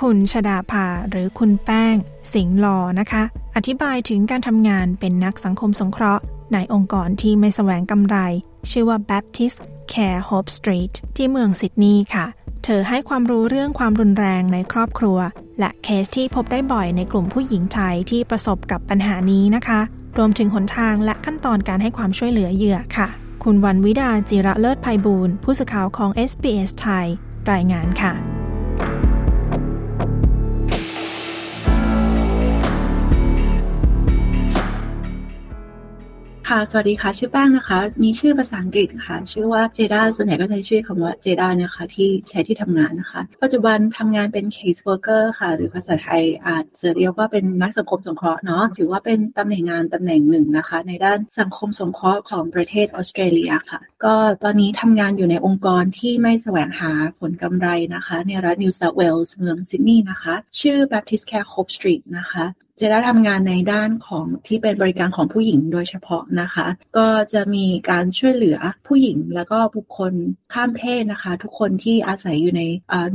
คุณชดาภาหรือคุณแป้ง สิงห์ลอนะคะ อธิบายถึงการทำงานเป็นนักสังคมสงเคราะห์ในองค์กรที่ไม่แสวงกำไร ชื่อว่า Baptist Care Hope Street ที่เมืองซิดนีย์ค่ะ เธอให้ความรู้เรื่องความรุนแรงในครอบครัว และเคสที่พบได้บ่อยในกลุ่มผู้หญิงไทยที่ประสบกับปัญหานี้นะคะ รวมถึงหนทางและขั้นตอนการให้ความช่วยเหลือเหยื่อค่ะ คุณวันวิดาจิระเลิศภัยบูรณ์ผู้สื่อข่าวของ SBS ไทย รายงานค่ะ ค่ะ สวัสดีค่ะ ชื่อแป้งนะคะ มีชื่อภาษาอังกฤษค่ะ ชื่อว่าเจด้าส่วนใหญ่ก็ใช้ชื่อคำว่าเจด้านะคะ ที่ใช้ที่ทำงานนะคะ ปัจจุบันทำงานเป็น case worker ค่ะ หรือภาษาไทยอาจจะเรียกว่าเป็นนักสังคมสงเคราะห์เนาะ ถือว่าเป็นตำแหน่งงานตำแหน่งหนึ่งนะคะ ในด้านสังคมสงเคราะห์ของประเทศออสเตรเลียค่ะ ก็ตอนนี้ทำงานอยู่ในองค์กรที่ไม่แสวงหาผลกำไรนะคะ ในรัฐนิวเซาท์เวลส์เมืองซิดนีย์นะคะ ชื่อ Baptist Care Hope Street นะคะ จะได้ทำงานในด้านของที่เป็นบริการของผู้หญิงโดยเฉพาะนะคะ ก็จะมีการช่วยเหลือผู้หญิงแล้วก็บุคคลข้ามเพศนะคะ ทุกคนที่อาศัยอยู่ใน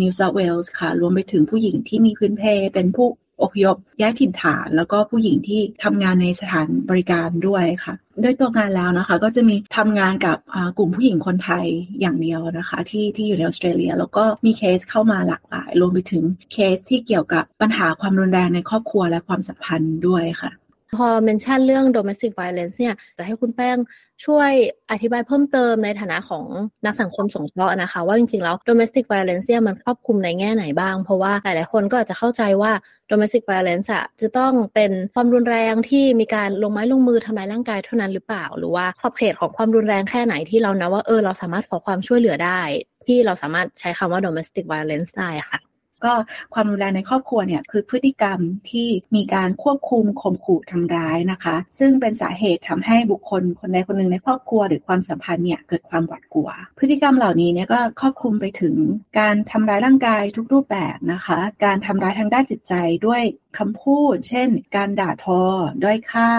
นิวเซาท์เวลส์ค่ะ รวมไปถึงผู้หญิงที่มีพื้นเพเป็นผู้ อพยพย้ายถิ่นฐาน แล้วก็ผู้หญิงที่ทำงานในสถานบริการด้วยค่ะด้วยตัวงานแล้วนะคะ ก็จะมีทำงานกับกลุ่มผู้หญิงคนไทยอย่างเดียวนะคะ ที่ที่อยู่ในออสเตรเลีย แล้วก็มีเคสเข้ามาหลากหลาย รวมไปถึงเคสที่เกี่ยวกับปัญหาความรุนแรงในครอบครัวและความสัมพันธ์ด้วยค่ะ พอ mention เรื่อง domestic violence เนี่ย จะให้คุณแป้งช่วยอธิบายเพิ่มเติมในฐานะของนักสังคมสงเคราะห์นะคะ ว่าจริงๆแล้ว domestic violence เนี่ยมันครอบคลุมในแง่ไหนบ้าง เพราะว่าหลายๆคนก็อาจจะเข้าใจว่า domestic violence อะจะต้องเป็นความรุนแรงที่มีการลงไม้ลงมือทำร้ายร่างกายเท่านั้นหรือเปล่า หรือว่าขอบเขตของความรุนแรงแค่ไหนที่เรานะว่าเออเราสามารถขอความช่วยเหลือได้ ที่เราสามารถใช้คำว่า domestic violence ได้ค่ะ ก็ความรุนแรงในครอบครัวเนี่ยคือพฤติกรรมที่มีการควบคุมข่มขู่ทำร้ายนะคะ ซึ่งเป็นสาเหตุทำให้บุคคลคนใดคนหนึ่งในครอบครัว หรือความสัมพันธ์เนี่ยเกิดความหวาดกลัว พฤติกรรมเหล่านี้เนี่ยก็ครอบคลุมไปถึงการทำร้ายร่างกายทุกรูปแบบนะคะ การทำร้ายทางด้านจิตใจด้วยคำพูด เช่น การด่าทอ ด้อยค่า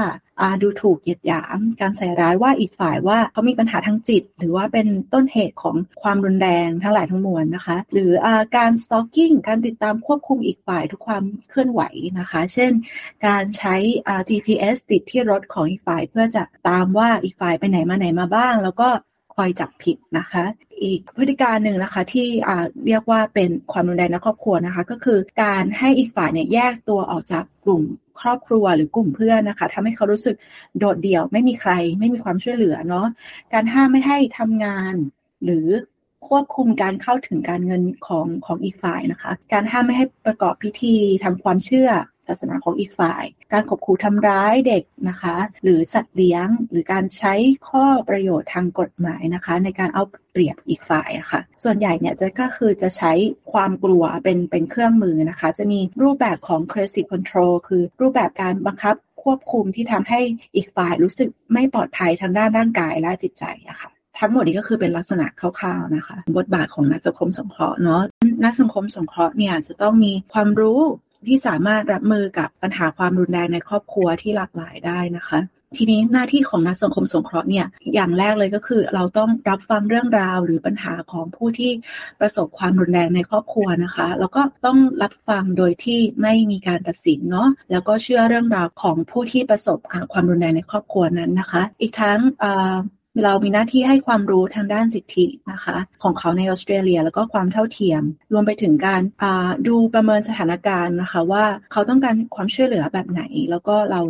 ดูถูกเหยียดหยาม การใส่ร้ายว่าอีกฝ่ายว่าเขามีปัญหาทางจิต หรือว่าเป็นต้นเหตุของความรุนแรงทั้งหลายทั้งมวลนะคะ หรืออการ stalking การติดตามควบคุมอีกฝ่ายทุกความเคลื่อนไหวนะคะ เช่น การใช้ GPS ติดที่รถของอีกฝ่ายเพื่อจะตามว่าอีกฝ่ายไปไหนมาไหนมาบ้าง แล้วก็คอยจับผิดนะคะ อีกพฤติการหนึ่งนะคะที่เรียกว่าเป็นความรุนแรงในครอบครัวนะคะ ก็คือการให้อีกฝ่ายเนี่ยแยกตัวออกจากกลุ่มครอบครัวหรือกลุ่มเพื่อนนะคะทำให้เขารู้สึกโดดเดี่ยวไม่มีใคร ไม่มีความช่วยเหลือเนาะการห้ามไม่ให้ทำงาน หรือควบคุมการเข้าถึงการเงินของของอีกฝ่ายนะคะ การห้ามไม่ให้ประกอบพิธีทำความเชื่อ ศาสนาของอีกฝ่าย การข่มขู่ทำร้ายเด็กนะคะ หรือสัตว์เลี้ยง หรือการใช้ข้อประโยชน์ทางกฎหมายนะคะ ในการเอาเปรียบอีกฝ่ายะคะ่ะ ส่วนใหญ่เนี่ยจะก็คือจะใช้ความกลัวเป็นเป็นเครื่องมือนะคะ จะมีรูปแบบของ coercive control คือรูปแบบการบังคับควบคุมที่ทำให้อีกฝ่ายรู้สึกไม่ปลอดภัยทางด้านร่างกายและจิตใจอะคะ่ะทั้งหมดนี้ก็คือเป็นลักษณะคร่าวๆนะคะ บทบาทของนักสังคมสงเคราะห์เนาะนักสังคมสงเคราะห์เนี่ยจะต้องมีความรู้ ที่สามารถรับมือกับปัญหาความรุนแรงในครอบครัวที่หลากหลายได้นะคะทีนี้หน้าที่ของนักสังคมสงเคราะห์เนี่ยอย่างแรกเลยก็คือ เราต้องรับฟังเรื่องราวหรือปัญหาของผู้ที่ประสบความรุนแรงในครอบครัวนะคะ แล้วก็ต้องรับฟังโดยที่ไม่มีการตัดสินเนาะแล้วก็เชื่อเรื่องราวของผู้ที่ประสบความรุนแรงในครอบครัวนั้นนะคะ อีกทั้ง เรามีหน้าที่ให้ความรู้ทางด้านสิทธินะคะ ของเขาในออสเตรเลีย แล้วก็ความเท่าเทียม รวมไปถึงการดูประเมินสถานการณ์นะคะ ว่าเขาต้องการความช่วยเหลือแบบไหน แล้วก็เรา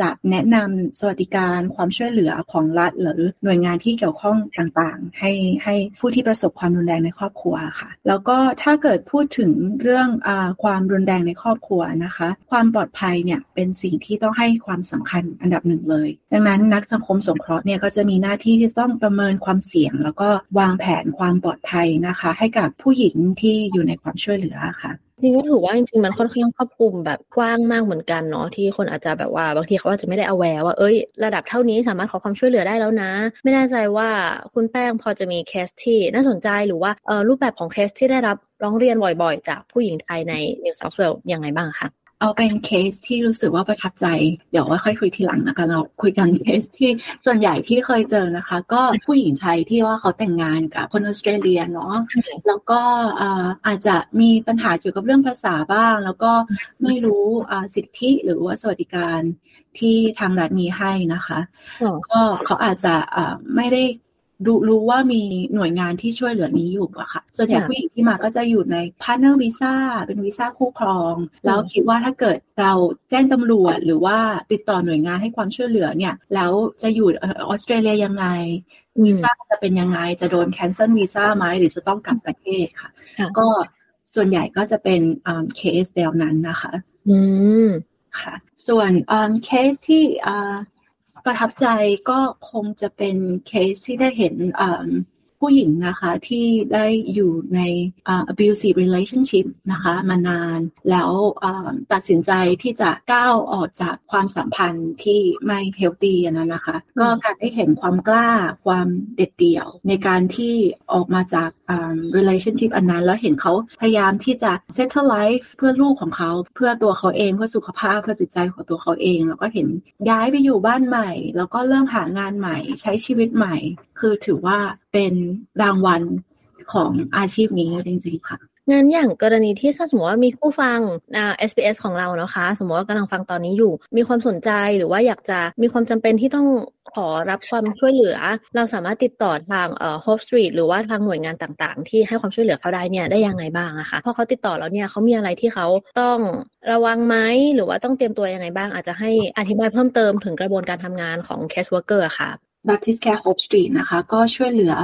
จะแนะนำสวัสดิการความช่วยเหลือของรัฐหรือหน่วยงานที่เกี่ยวข้องต่างๆ ให้ให้ผู้ที่ประสบความรุนแรงในครอบครัวค่ะ แล้วก็ถ้าเกิดพูดถึงเรื่องอความรุนแรงในครอบครัวนะคะ ความปลอดภัยเนี่ยเป็นสิ่งที่ต้องให้ความสำคัญอันดับหนึ่งเลย ดังนั้นนักสังคมสงเคราะห์เนี่ยก็จะมีหน้าที่ที่ต้องประเมินความเสี่ยง แล้วก็วางแผนความปลอดภัยนะคะ ให้กับผู้หญิงที่อยู่ในความช่วยเหลือค่ะ จริงก็ถือว่าจริงๆมันค่อนข้างครอบคลุมแบบกว้างมากเหมือนกันเนาะที่คนอาจจะแบบว่าบางทีเขาอาจจะไม่ได้ aware ว่าเอ้ยระดับเท่านี้สามารถขอความช่วยเหลือได้แล้วนะ ไม่แน่ใจว่าคุณแป้งพอจะมีเคสที่น่าสนใจหรือว่าเออรูปแบบของเคสที่ได้รับร้องเรียนบ่อยๆ จากผู้หญิงไทยในนิวเซาท์เวลยังไงบ้างคะ เอาเป็นเคสที่รู้สึกว่าประทับใจ เดี๋ยวว่าค่อยคุยทีหลังนะคะ เราคุยกันเคสที่ส่วนใหญ่ที่เคยเจอนะคะ ก็ผู้หญิงไทยที่ว่าเขาแต่งงานกับคนออสเตรเลียเนาะแล้วก็อาจจะมีปัญหาเกี่ยวกับเรื่องภาษาบ้าง แล้วก็ไม่รู้สิทธิหรือว่าสวัสดิการที่ทางรัฐมีให้นะคะ ก็เขาอาจจะไม่ได้ ดูรู้ว่ามีหน่วยงานที่ช่วยเหลือนี้อยู่อะค่ะส่วนใหญ่ผู้หญิงที่มาก็จะอยู่ใน partner visa เป็นวีซ่าคู่ครอง แล้วคิดว่าถ้าเกิดเราแจ้งตำรวจหรือว่าติดต่อหน่วยงานให้ความช่วยเหลือเนี่ย แล้วจะอยู่ออสเตรเลียยังไงวีซ่าจะเป็นยังไง จะโดน cancel visa ไหมหรือจะต้องกลับประเทศค่ะ ก็ส่วนใหญ่ก็จะเป็นเคสแนวนั้นนะคะ อืมค่ะ ส่วนเคสที่ ประทับใจก็คงจะเป็นเคสที่ได้เห็น ผู้หญิงนะคะที่ได้อยู่ใน uh, abusive relationship นะคะมานาน แล้วตัดสินใจที่จะก้าวออกจากความสัมพันธ์ที่ไม่เฮลตี้นะนะคะ ก็การได้เห็นความกล้าความเด็ดเดี่ยว ในการที่ออกมาจาก relationship อันนั้น แล้วเห็นเขาพยายามที่จะ settle life เพื่อลูกของเขาเพื่อตัวเขาเองเพื่อสุขภาพเพื่อจิตใจของตัวเขาเอง แล้วก็เห็นย้ายไปอยู่บ้านใหม่ แล้วก็เริ่มหางานใหม่ ใช้ชีวิตใหม่ คือถือว่าเป็นรางวัลของอาชีพนี้จริงๆค่ะงั้นอย่างกรณีที่ถ้าสมมติว่ามีผู้ฟังอ่า SBS ของเรานะคะ สมมติว่ากำลังฟังตอนนี้อยู่ มีความสนใจหรือว่าอยากจะมีความจำเป็นที่ต้องขอรับความช่วยเหลือ เราสามารถติดต่อทางเอ่อ Hope Street หรือว่าทางหน่วยงานต่างๆ ที่ให้ความช่วยเหลือเขาได้เนี่ยได้ยังไงบ้างอะคะพอเขาติดต่อแล้วเนี่ยเขามีอะไรที่เขาต้องระวังไหมหรือว่าต้องเตรียมตัวยังไงบ้าง อาจจะให้อธิบายเพิ่มเติมถึงกระบวนการทำงานของ case worker ค่ะ Baptist Care Hope Street นะคะ ก็ช่วยเหลือ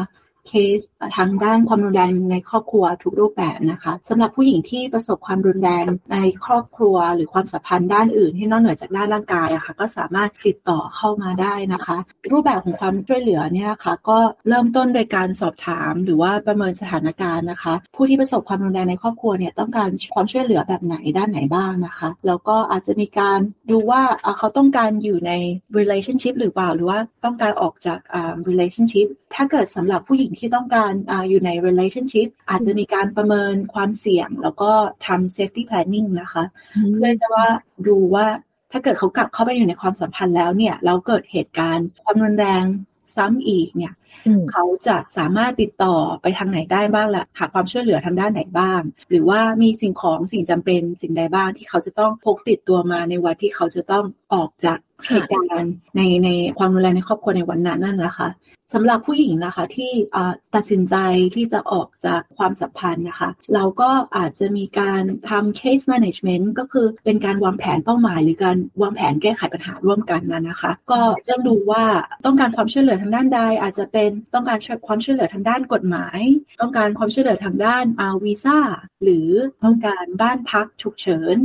เคสทางด้านความรุนแรงในครอบครัวทุกรูปแบบนะคะสำหรับผู้หญิงที่ประสบความรุนแรงในครอบครัว หรือความสัมพันธ์ด้านอื่นที่นอกเหนือจากด้านร่างกายอะคะ่ะก็สามารถติดต่อเข้ามาได้นะคะ รูปแบบของความช่วยเหลือเนี่ยคะ่ะก็เริ่มต้นโดยการสอบถาม หรือว่าประเมินสถานการณ์นะคะ ผู้ที่ประสบความรุนแรงในครอบครัวเนี่ยต้องการความช่วยเหลือแบบไหนด้านไหนบ้างนะคะ แล้วก็อาจจะมีการดูว่าเขาต้องการอยู่ใน relationship หรือเปล่าหรือว่าต้องการออกจาก relationship ถ้าเกิดสำหรับผู้หญิงที่ต้องการออยู่ใน relationship อาจจะมีการประเมินความเสี่ยง แล้วก็ทำ safety planning นะคะ เพื่อจะว่าดูว่าถ้าเกิดเขากลับเข้าไปอยู่ในความสัมพันธ์แล้วเนี่ยเราเกิดเหตุการณ์ความรุนแรงซ้ำอีกเนี่ยเขาจะสามารถติดต่อไปทางไหนได้บ้างละหาความช่วยเหลือทางด้านไหนบ้าง หรือว่ามีสิ่งของสิ่งจำเป็นสิ่งใดบ้างที่เขาจะต้องพกติดตัวมาในวันที่เขาจะต้องออกจาก เหตุการณ์ในในความรุนแรงในครอบครัวในวันนั้นนั่นนะคะสำหรับผู้หญิงนะคะที่ตัดสินใจที่จะออกจากความสัมพันธ์นะคะ เราก็อาจจะมีการทำ case management ก็คือเป็นการวางแผนเป้าหมาย หรือการวางแผนแก้ไขปัญหาร่วมกันนะนะคะ ก็จะดูว่าต้องการความช่วยเหลือทางด้านใด อาจจะเป็นต้องการความช่วยเหลือทางด้านกฎหมาย ต้องการความช่วยเหลือทางด้านอาวีซ่าหรือต้องการบ้านพักฉุกเฉิน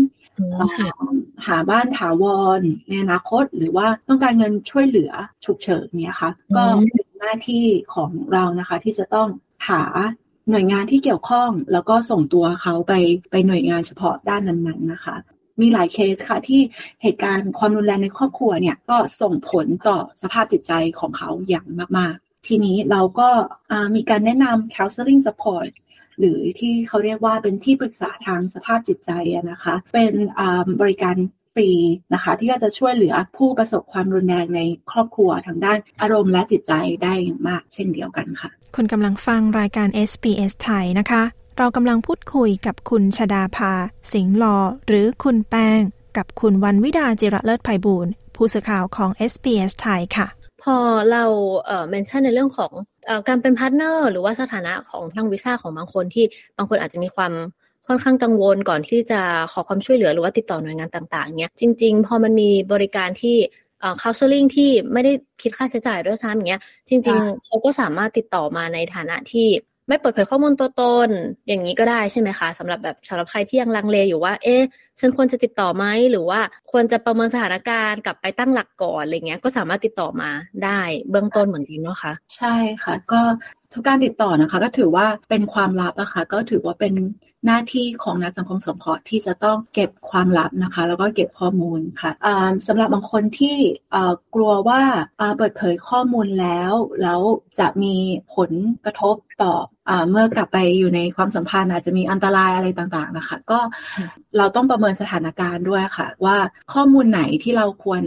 หาบ้านถาวรในอนาคต หรือว่าต้องการเงินช่วยเหลือฉุกเฉินเนี่ยค่ะ ก็เป็นหน้าที่ของเรานะคะ ที่จะต้องหาหน่วยงานที่เกี่ยวข้อง แล้วก็ส่งตัวเขาไปไปหน่วยงานเฉพาะด้านนั้นๆนะคะมีหลายเคสค่ะที่เหตุการณ์ความรุนแรงในครอบครัวเนี่ยก็ส่งผลต่อสภาพจิตใจของเขาอย่างมาก ๆ ทีนี้เราก็มีการแนะนำ counseling support หรือที่เขาเรียกว่าเป็นที่ปรึกษาทางสภาพจิตใจนะคะ เป็นบริการฟรีนะคะที่ก็จะช่วยเหลือผู้ประสบความรุนแรงในครอบครัวทางด้านอารมณ์และจิตใจได้มากเช่นเดียวกันค่ะคุณกำลังฟังรายการ SBS ไทยนะคะ เรากำลังพูดคุยกับคุณชดาภา สิงห์ลอ หรือคุณแป้ง กับคุณวันวิดาจิระเลิศไพบูลผู้สื่อข่าวของ SBS ไทยค่ะ พอเราเอ่อ mention ในเรื่องของเอ่อการเป็น partner หรือว่าสถานะของทางวีซ่าของบางคนที่บางคนอาจจะมีความค่อนข้างกังวลก่อนที่จะขอความช่วยเหลือหรือว่าติดต่อหน่วยงานต่างๆเนี้ยจริง ๆ พอมันมีบริการที่เอ่อ counseling ที่ไม่ได้คิดค่าใช้จ่ายด้วยซ้ำอย่างเงี้ยจริง ๆเขาก็สามารถติดต่อมาในฐานะที่ ไม่เปิดเผยข้อมูลตัวตน อย่างนี้ก็ได้ใช่ไหมคะสำหรับแบบสำหรับใครที่ยังลังเลอยู่ว่า เอ๊ะฉันควรจะติดต่อไหมหรือว่าควรจะประเมินสถานการณ์กลับไปตั้งหลักก่อนอะไรเงี้ยก็สามารถติดต่อมาได้เบื้องต้นเหมือนกันเนาะคะ ใช่ค่ะ ก็ทุกการติดต่อนะคะ ก็ถือว่าเป็นความลับนะคะก็ถือว่าเป็นหน้าที่ของนักสังคมสงเคราะห์ที่จะต้องเก็บความลับนะคะ แล้วก็เก็บข้อมูลค่ะสำหรับบางคนที่กลัวว่าเปิดเผยข้อมูลแล้ว แล้วจะมีผลกระทบต่อเมื่อกลับไปอยู่ในความสัมพันธ์อาจจะมีอันตรายอะไรต่างๆนะคะ ก็เราต้องประเมินสถานการณ์ด้วยค่ะ ว่าข้อมูลไหนที่เราควร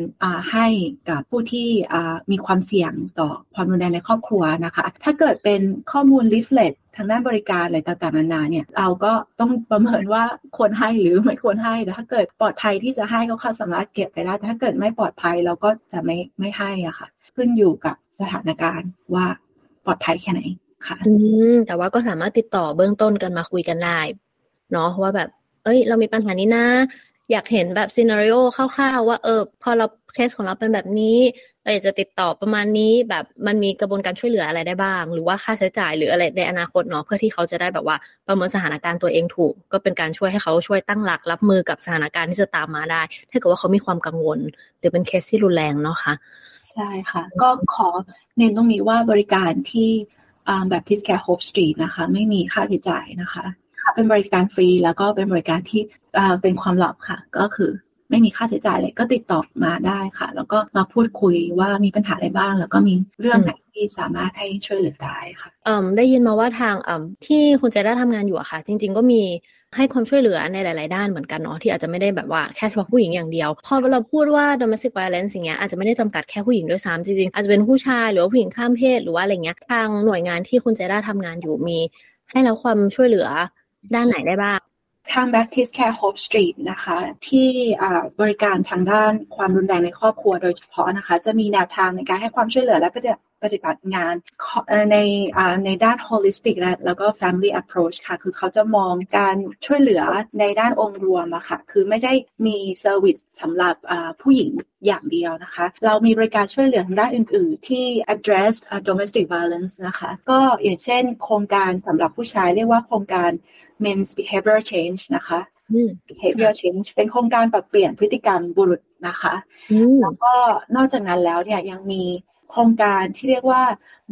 ให้กับผู้ที่มีความเสี่ยงต่อความรุนแรงในครอบครัวนะคะ ถ้าเกิดเป็นข้อมูลลิฟเลตทางด้านบริการอะไรต่างๆนานาเนี่ยเราก็ต้องประเมินว่าควรให้หรือไม่ควรให้แต่ถ้าเกิดปลอดภัยที่จะให้ก็เขาสามารถเก็บไปได้แต่ถ้าเกิดไม่ปลอดภัยเราก็จะไม่ไม่ให้อะค่ะ ขึ้นอยู่กับสถานการณ์ว่าปลอดภัยแค่ไหน ค่ะ อืมแต่ว่าก็สามารถติดต่อเบื้องต้นกันมาคุยกันได้เนาะว่าแบบ เอ้ย เรามีปัญหานี้นะ อยากเห็นแบบซีนารีโอคร่าวๆ ว่าเออ พอเราเคสของเราเป็นแบบนี้เราอยากจะติดต่อประมาณนี้แบบมันมีกระบวนการช่วยเหลืออะไรได้บ้าง หรือว่าค่าใช้จ่ายหรืออะไรในอนาคตเนาะเพื่อที่เขาจะได้แบบว่าประเมินสถานการณ์ตัวเองถูก ก็เป็นการช่วยให้เขาช่วยตั้งหลักรับมือกับสถานการณ์ที่จะตามมาได้ ถ้าเกิดว่าเขามีความกังวล หรือเป็นเคสที่รุนแรงเนาะคะ่ะใช่ค่ะ ก็ขอเน้นตรงนี้ว่าบริการที่ แบบทิสแคร์โฮปสตรีทนะคะ ไม่มีค่าใช้จ่ายนะคะเป็นบริการฟรีแล้วก็เป็นบริการที่เป็นความลับค่ะ ก็คือไม่มีค่าใช้จ่ายเลยก็ติดต่อมาได้ค่ะ แล้วก็มาพูดคุยว่ามีปัญหาอะไรบ้าง แล้วก็มีเรื่องไหนที่สามารถให้ช่วยเหลือได้ค่ะเอ่อได้ยินมาว่าทางเอ่อที่คุณเจได้ทำงานอยู่อะค่ะ จริง ๆ ก็มี ให้ความช่วยเหลือในหลาย ๆ ด้านเหมือนกันเนาะที่อาจจะไม่ได้แบบว่าแค่เฉพาะผู้หญิงอย่างเดียว พอเราพูดว่า domestic violence สิ่งเงี้ยอาจจะไม่ได้จำกัดแค่ผู้หญิงด้วยซ้ำจริง ๆ อาจจะเป็นผู้ชายหรือว่าผู้หญิงข้ามเพศหรือว่าอะไรเงี้ยทางหน่วยงานที่คุณเจด้ทำงานอยู่มี ให้แล้วความช่วยเหลือด้านไหนได้บ้างทาง Baptist Care Hope Street นะคะ ที่บริการทางด้านความรุนแรงในครอบครัวโดยเฉพาะนะคะ จะมีแนวทางในการให้ความช่วยเหลือและปฏิ บัติงานในในด้าน holistic และแล้วก็ family approach ค่ะ คือเขาจะมองการช่วยเหลือในด้านองค์รวมอะค่ะ คือไม่ได้มี service สำหรับผู้หญิงอย่างเดียวนะคะ เรามีบริการช่วยเหลือทางด้านอื่น ๆ ที่ address domestic violence นะคะ ก็อย่างเช่นโครงการสำหรับผู้ชายเรียกว่าโครงการ men's behavior change นะคะ behavior change เป็นโครงการปรับเปลี่ยนพฤติกรรมบุรุษนะคะ แล้วก็นอกจากนั้นแล้วเนี่ยยังมี โครงการที่เรียกว่า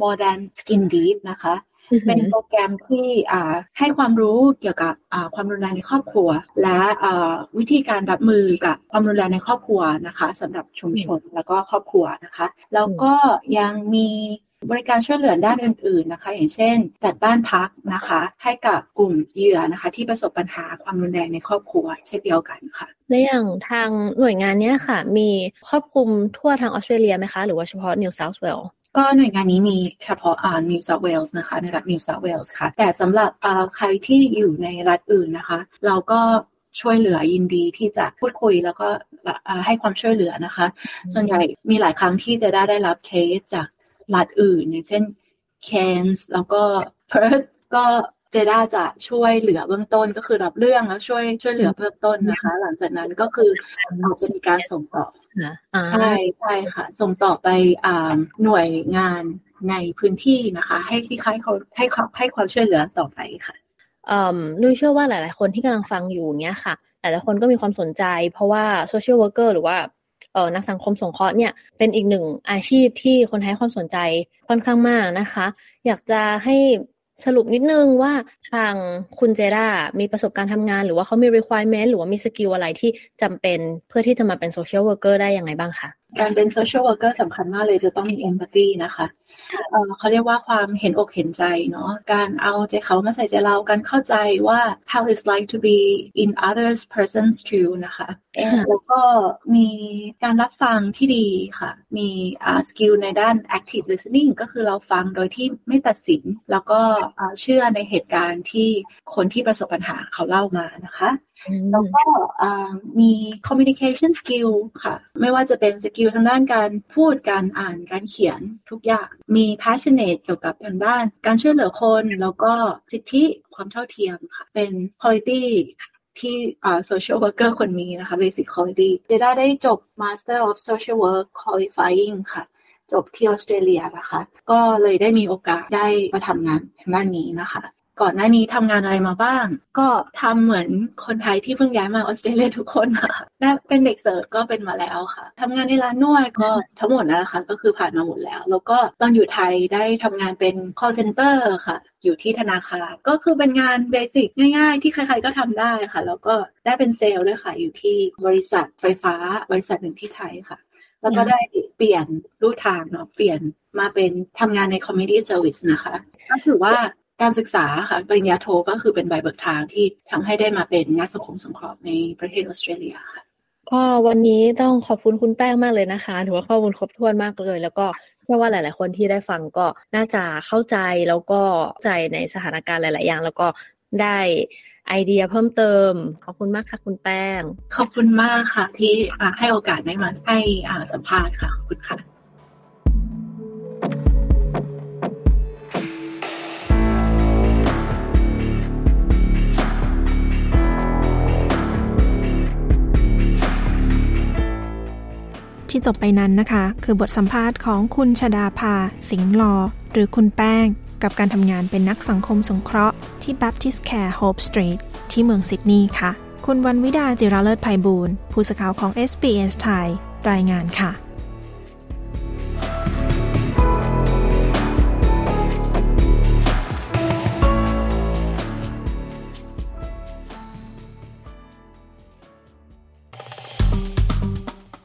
modern skin deep นะคะ เป็นโปรแกรมที่ให้ความรู้เกี่ยวกับความรุนแรงในครอบครัว และวิธีการรับมือกับความรุนแรงในครอบครัวนะคะสำหรับชุมชนแล้วก็ครอบครัวนะคะ แล้วก็ยังมี บริการช่วยเหลือด้านอื่น ๆนะคะ อย่างเช่น จัดบ้านพักนะคะ ให้กับกลุ่มเหยื่อนะคะ ที่ประสบปัญหาความรุนแรงในครอบครัว เช่นเดียวกันค่ะและอย่างทางหน่วยงานนี้ค่ะ มีครอบคลุมทั่วทางออสเตรเลียไหมคะ หรือว่าเฉพาะนิวเซาท์เวลส์ก็หน่วยงานนี้มีเฉพาะอ่านิวเซาท์เวลส์นะคะในรัฐนิวเซาท์เวลส์ค่ะ แต่สำหรับอ่าใครที่อยู่ในรัฐอื่นนะคะ เราก็ช่วยเหลือยินดีที่จะพูดคุยแล้วก็ให้ความช่วยเหลือนะคะ ส่วนใหญ่มีหลายครั้งที่จะได้ได้รับเคสจาก รัฐอื่น อย่างเช่นแคนส์แล้วก็เพิร์ธก็เจด้าจะช่วยเหลือเบื้องต้นก็คือรับเรื่องแล้วช่วยช่วยเหลือเบื้องต้นนะคะ หลังจากนั้นก็คือเราจะมีการส่งต่อใช่ใช่ค่ะ ส่งต่อไปหน่วยงานในพื้นที่นะคะ ให้ที่ให้เขาให้เขาให้ความช่วยเหลือต่อไปค่ะนุ้ยเชื่อว่าหลาย ๆ คนที่กำลังฟังอยู่เนี้ยค่ะ หลายๆคนก็มีความสนใจ เพราะว่า social worker หรือว่า เออนักสังคมสงเคราะห์เนี่ยเป็นอีกหนึ่งอาชีพที่คนให้ความสนใจค่อนข้างมากนะคะ อยากจะให้สรุปนิดนึงว่าทางคุณเจด้ามีประสบการณ์ทำงาน หรือว่าเขามี requirement หรือว่ามีสกิลอะไรที่จำเป็นเพื่อที่จะมาเป็น social worker ได้ยังไงบ้างคะการเป็น social worker สำคัญมากเลยจะต้องมี empathy นะคะ เขาเรียกว่าความเห็นอกเห็นใจเนาะการเอาใจเขามาใส่ใจเราการเข้าใจว่า how it's like to be in others person's shoe นะคะแล้วก็มีการรับฟังที่ดีค่ะ มี skill ในด้าน active listening ก็คือเราฟังโดยที่ไม่ตัดสิน แล้วก็เชื่อในเหตุการณ์ที่คนที่ประสบปัญหาเขาเล่ามานะคะ แล้วก็มี communication skill ค่ะ ไม่ว่าจะเป็น skill ทางด้านการพูดการอ่านการเขียนทุกอย่าง มี passionate เกี่ยวกับทางด้าน การช่วยเหลือคน แล้วก็สิทธิความเท่าเทียมค่ะ เป็น quality ที่ social worker คนมีนะคะ basic quality เจด้าได้จบ master of social work qualifying ค่ะจบที่ออสเตรเลียนะคะ ก็เลยได้มีโอกาสได้มาทำงานทางด้านนี้นะคะ ก่อนหน้านี้ทำงานอะไรมาบ้าง ก็ทำเหมือนคนไทยที่เพิ่งย้ายมาออสเตรเลียทุกคนค่ะและเป็นเด็กเสิร์ฟก็เป็นมาแล้วค่ะทำงานในร้านนวดก็ทั้งหมดนะคะก็คือผ่านมาหมดแล้ว แล้วก็ตอนอยู่ไทยได้ทำงานเป็น call center ค่ะ อยู่ที่ธนาคารก็คือเป็นงานเบสิกง่ายๆ ที่ใครๆก็ทำได้ค่ะ แล้วก็ได้เป็นเซลล์ด้วยค่ะ อยู่ที่บริษัทไฟฟ้า บริษัทหนึ่งที่ไทยค่ะแล้วก็ได้เปลี่ยนรูทางเนาะเปลี่ยนมาเป็นทำงานใน community service นะคะ ก็ถือว่า การศึกษาค่ะปริญญาโทก็คือเป็นใบเบิกทางที่ทำให้ได้มาเป็นนักสังคมสงเคราะห์ในประเทศออสเตรเลียค่ะก็วันนี้ต้องขอบคุณคุณแป้งมากเลยนะคะถือว่าข้อมูลครบถ้วนมากเลย แล้วก็เชื่อว่าหลาย ๆ คนที่ได้ฟังก็น่าจะเข้าใจแล้วก็ใจในสถานการณ์หลาย ๆ อย่าง แล้วก็ได้ไอเดียเพิ่มเติม ขอบคุณมากค่ะคุณแป้ง ขอบคุณมากค่ะ ที่ให้โอกาสได้มาให้สัมภาษณ์ค่ะขอบคุณค่ะ ที่จบไปนั้นนะคะ คือบทสัมภาษณ์ของคุณชดาภา สิงห์ลอ หรือคุณแป้ง กับการทำงานเป็นนักสังคมสงเคราะห์ที่ Baptist Care Hope Street ที่เมืองซิดนีย์ค่ะ คุณวันวิดาจิราเลิศภัยบูรณ์ผู้สื่อข่าวของ SBS ไทยรายงานค่ะ